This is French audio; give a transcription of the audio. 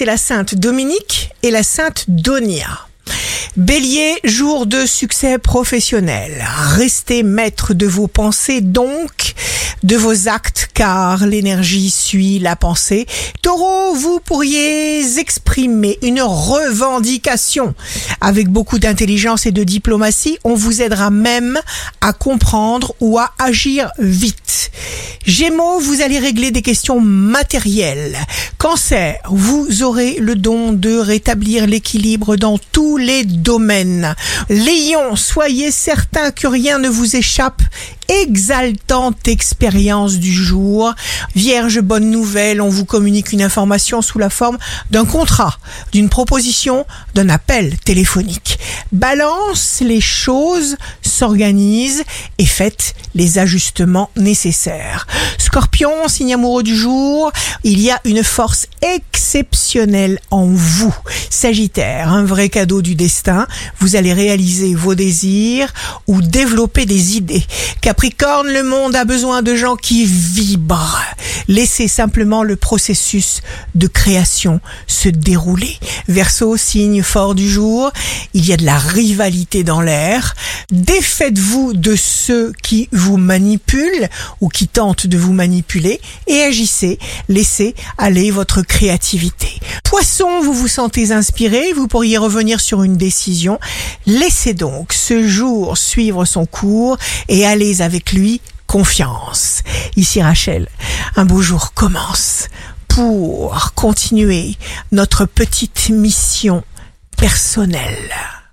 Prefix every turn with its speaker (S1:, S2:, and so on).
S1: c'est la sainte Dominique et la sainte Donia. Bélier, jour de succès professionnel. Restez maître de vos pensées donc, de vos actes, car l'énergie suit la pensée. Taureau, vous pourriez exprimer une revendication avec beaucoup d'intelligence et de diplomatie. On vous aidera même à comprendre ou à agir vite. Gémeaux, vous allez régler des questions matérielles. Cancer, vous aurez le don de rétablir l'équilibre dans tous les domaines. Lion, soyez certain que rien ne vous échappe. Exaltante expérience du jour. Vierge, bonne nouvelle, on vous communique une information sous la forme d'un contrat, d'une proposition, d'un appel téléphonique. Balance, les choses s'organisent et faites les ajustements nécessaires. Scorpion, signe amoureux du jour, il y a une force exceptionnelle en vous. Sagittaire, un vrai cadeau du destin, vous allez réaliser vos désirs ou développer des idées. Capricorne, le monde a besoin de gens qui vibrent. Laissez simplement le processus de création se dérouler. Verseau, signe fort du jour, il y a de la rivalité dans l'air. Défaites-vous de ceux qui vous manipulent ou qui tentent de vous manipuler et agissez. Laissez aller votre créativité. Poisson, vous vous sentez inspiré, vous pourriez revenir sur une décision. Laissez donc ce jour suivre son cours et allez avec lui confiance. Ici Rachel, un beau jour commence pour continuer notre petite mission personnelle.